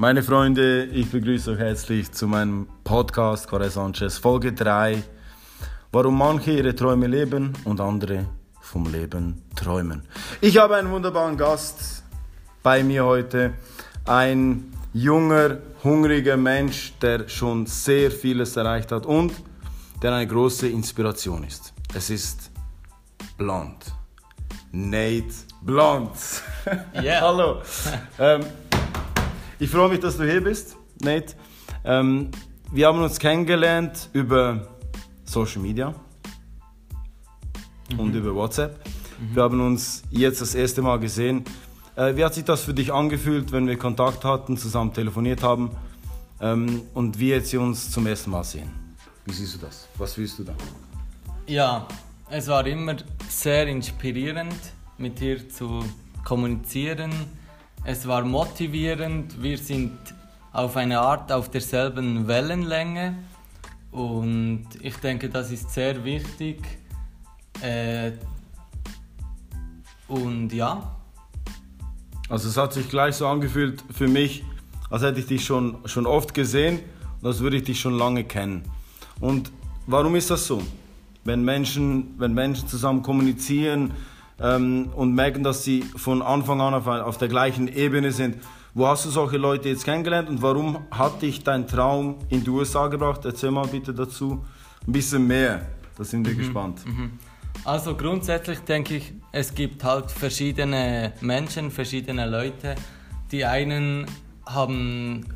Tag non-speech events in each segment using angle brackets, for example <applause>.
Meine Freunde, ich begrüße euch herzlich zu meinem Podcast Corey Sanchez, Folge 3. Warum manche ihre Träume leben und andere vom Leben träumen. Ich habe einen wunderbaren Gast bei mir heute. Ein junger, hungriger Mensch, der schon sehr vieles erreicht hat und der eine große Inspiration ist. Es ist Blond. Nate Blond. Yeah. <laughs> Hallo. <laughs> ähm, ich freue mich, dass du hier bist, Nate. Ähm, wir haben uns kennengelernt über Social Media und über WhatsApp. Wir haben uns jetzt das erste Mal gesehen. Äh, wie hat sich das für dich angefühlt, wenn wir Kontakt hatten, zusammen telefoniert haben ähm, und wir jetzt uns zum ersten Mal sehen? Wie siehst du das? Was fühlst du da? Ja, es war immer sehr inspirierend, mit dir zu kommunizieren. Es war motivierend. Wir sind auf eine Art auf derselben Wellenlänge. Und ich denke, das ist sehr wichtig. Äh, und ja, Also es hat sich gleich so angefühlt für mich, als hätte ich dich schon, schon oft gesehen und als würde ich dich schon lange kennen. Und warum ist das so? Wenn Menschen, wenn Menschen zusammen kommunizieren ähm, und merken, dass sie von Anfang an auf, auf der gleichen Ebene sind, wo hast du solche Leute jetzt kennengelernt und warum hat dich dein Traum in die USA gebracht? Erzähl mal bitte dazu ein bisschen mehr. Da sind wir gespannt. Also grundsätzlich denke ich, es gibt halt verschiedene Menschen, verschiedene Leute. Die einen haben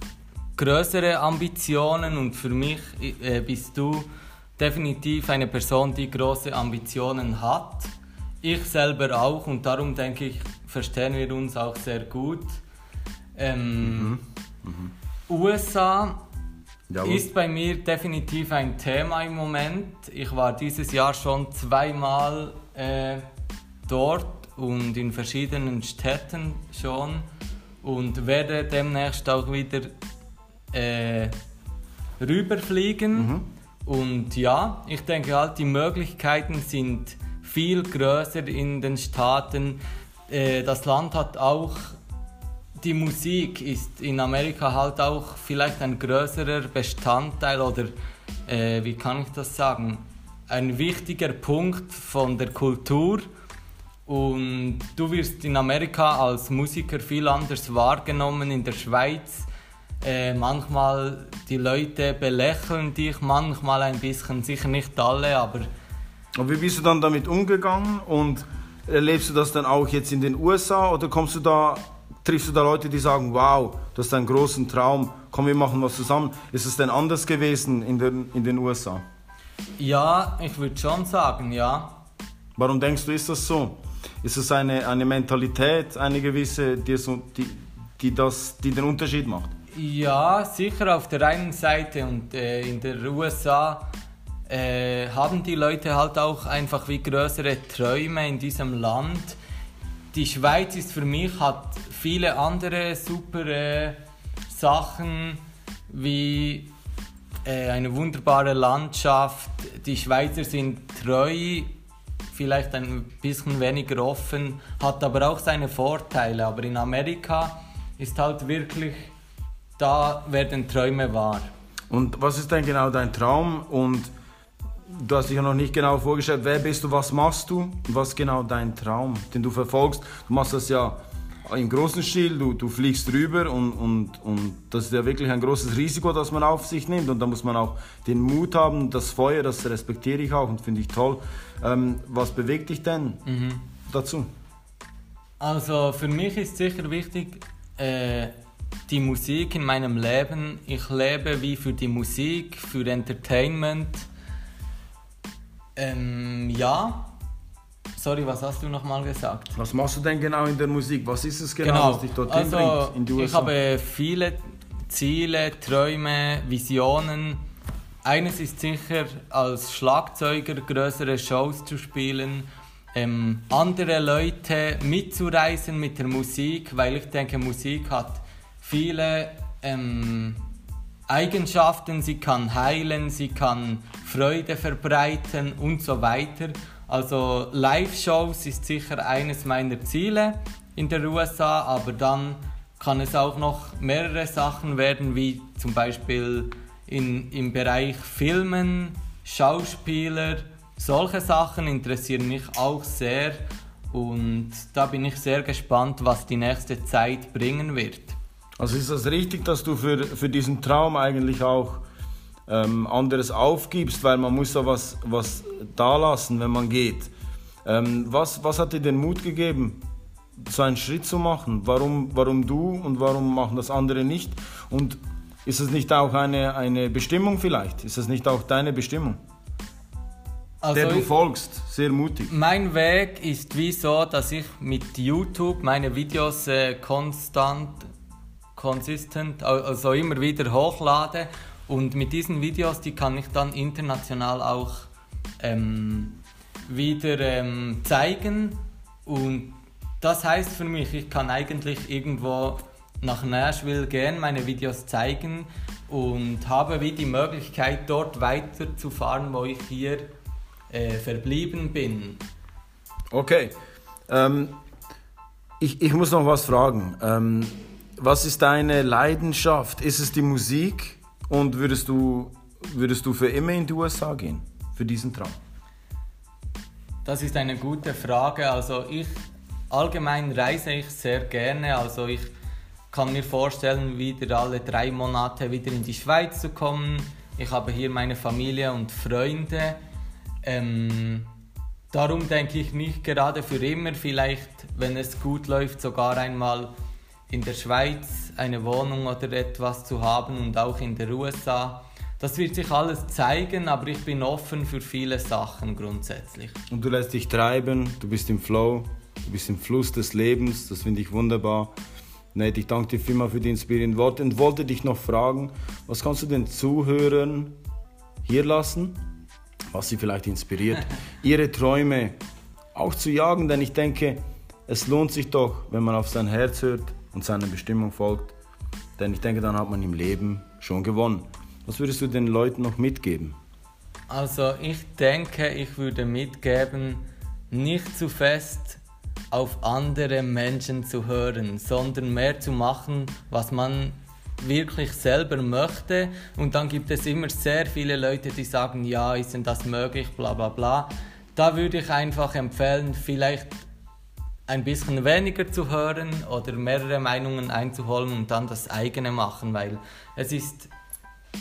größere Ambitionen und für mich äh, bist du definitiv eine Person, die große Ambitionen hat. Ich selber auch und darum denke ich, verstehen wir uns auch sehr gut. Ähm, USA Jawohl. ist bei mir definitiv ein Thema im Moment. Ich war dieses Jahr schon zweimal äh, dort und in verschiedenen Städten schon und werde demnächst auch wieder äh, rüberfliegen. Und ja, ich denke halt, die Möglichkeiten sind viel größer in den Staaten. Äh, das Land hat auch die Musik ist in Amerika halt auch vielleicht ein größerer Bestandteil oder äh, wie kann ich das sagen, ein wichtiger Punkt von der Kultur. Und du wirst in Amerika als Musiker viel anders wahrgenommen. In der Schweiz äh, manchmal die Leute belächeln dich, manchmal ein bisschen, sicher nicht alle, aber Und wie bist du dann damit umgegangen und erlebst du das dann auch jetzt in den USA oder kommst du da, triffst du da Leute, die sagen, wow, du hast einen großen Traum, komm, wir machen was zusammen. Ist es denn anders gewesen in den, in den USA? ja, ich würde schon sagen, ja. Warum denkst du, ist das so? Ist es eine, eine Mentalität, eine gewisse, die, so, die, die, das, die den Unterschied macht? Ja, sicher auf der einen Seite und äh, in der USA äh, haben die Leute halt auch einfach wie größere Träume in diesem Land. Die Schweiz ist für mich hat viele andere super äh, Sachen wie äh, eine wunderbare Landschaft. Die Schweizer sind treu, vielleicht ein bisschen weniger offen, hat aber auch seine Vorteile. Aber in Amerika ist halt wirklich, da werden Träume wahr. Und was ist denn genau dein Traum? Und du hast dich ja noch nicht genau vorgestellt, wer bist du, was machst du? Und was ist genau dein Traum, den du verfolgst? Du machst das ja im großen Stil, du, du fliegst rüber und, und, und das ist ja wirklich ein großes Risiko, das man auf sich nimmt. Und da muss man auch den Mut haben, das Feuer, das respektiere ich auch und finde ich toll. Ähm, was bewegt dich denn dazu? Also für mich ist sicher wichtig äh, die Musik in meinem Leben. Ich lebe wie für die Musik, für Entertainment. Ähm, ja. Sorry, was hast du nochmal gesagt? Was machst du denn genau in der Musik? Was ist es genau, was dich dorthin also, bringt in die ich habe viele Ziele, Träume, Visionen. Eines ist sicher, als Schlagzeuger größere Shows zu spielen, ähm, andere Leute mitzureisen mit der Musik, weil ich denke, Musik hat viele ähm, Eigenschaften, sie kann heilen, sie kann Freude verbreiten und so weiter. Also Live-Shows ist sicher eines meiner Ziele in der USA, aber dann kann es auch noch mehrere Sachen werden, wie zum Beispiel in, im Bereich Filmen, Schauspieler, solche Sachen interessieren mich auch sehr und da bin ich sehr gespannt, was die nächste Zeit bringen wird. Also ist das richtig, dass du für, für diesen Traum eigentlich auch ähm, anderes aufgibst, weil man muss da was, was da lassen, wenn man geht. Ähm, was, was hat dir den Mut gegeben, so einen Schritt zu machen? Warum, warum du und warum machen das andere nicht? Und ist es nicht auch eine, eine Bestimmung vielleicht? Ist es nicht auch deine Bestimmung? Also der du folgst, sehr mutig. Mein Weg ist wie so, dass ich mit YouTube meine Videos äh, konstant, konsistent, also immer wieder hochlade und mit diesen Videos, die kann ich dann international auch ähm, wieder ähm, zeigen und das heißt für mich, ich kann eigentlich irgendwo nach Nashville gehen, meine Videos zeigen und habe wie die Möglichkeit dort weiterzufahren, wo ich hier äh, verblieben bin. Okay. Ähm, ich, ich muss noch was fragen. Ähm, was ist deine Leidenschaft? Ist es die Musik? Und würdest du, würdest du für immer in die USA gehen? Für diesen Traum? Das ist eine gute Frage. Also ich allgemein reise ich sehr gerne. Also ich kann mir vorstellen, wieder alle drei Monate wieder in die Schweiz zu kommen. Ich habe hier meine Familie und Freunde. Ähm, darum denke ich nicht gerade für immer, vielleicht, wenn es gut läuft, sogar einmal in der Schweiz eine Wohnung oder etwas zu haben und auch in der USA. Das wird sich alles zeigen, aber ich bin offen für viele Sachen grundsätzlich. Und du lässt dich treiben, du bist im Flow, du bist im Fluss des Lebens, das finde ich wunderbar. Nate, ich danke dir vielmals für die inspirierenden Worte und wollte dich noch fragen, was kannst du den Zuhörern hier lassen, was sie vielleicht inspiriert, <laughs> ihre Träume auch zu jagen, denn ich denke, es lohnt sich doch, wenn man auf sein Herz hört und seiner Bestimmung folgt, denn ich denke, dann hat man im Leben schon gewonnen. Was würdest du den Leuten noch mitgeben? Also ich denke, ich würde mitgeben, nicht zu fest auf andere Menschen zu hören, sondern mehr zu machen, was man wirklich selber möchte. Und dann gibt es immer sehr viele Leute, die sagen, ja, ist denn das möglich, bla bla bla. Da würde ich einfach empfehlen, vielleicht ein bisschen weniger zu hören oder mehrere Meinungen einzuholen und dann das eigene machen, weil es ist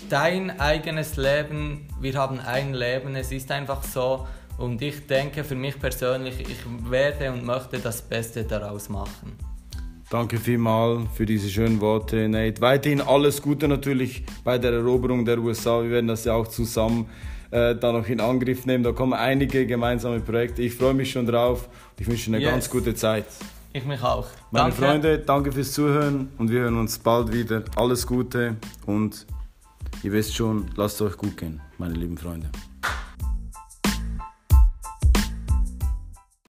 dein eigenes Leben, wir haben ein Leben, es ist einfach so und ich denke für mich persönlich, ich werde und möchte das Beste daraus machen. Danke vielmals für diese schönen Worte, Nate. Weiterhin alles Gute natürlich bei der Eroberung der USA. Wir werden das ja auch zusammen äh, da noch in Angriff nehmen. Da kommen einige gemeinsame Projekte. Ich freue mich schon drauf. Ich wünsche eine yes. ganz gute Zeit. Ich mich auch. Meine danke. Freunde, danke fürs Zuhören und wir hören uns bald wieder. Alles Gute und ihr wisst schon, lasst es euch gut gehen, meine lieben Freunde.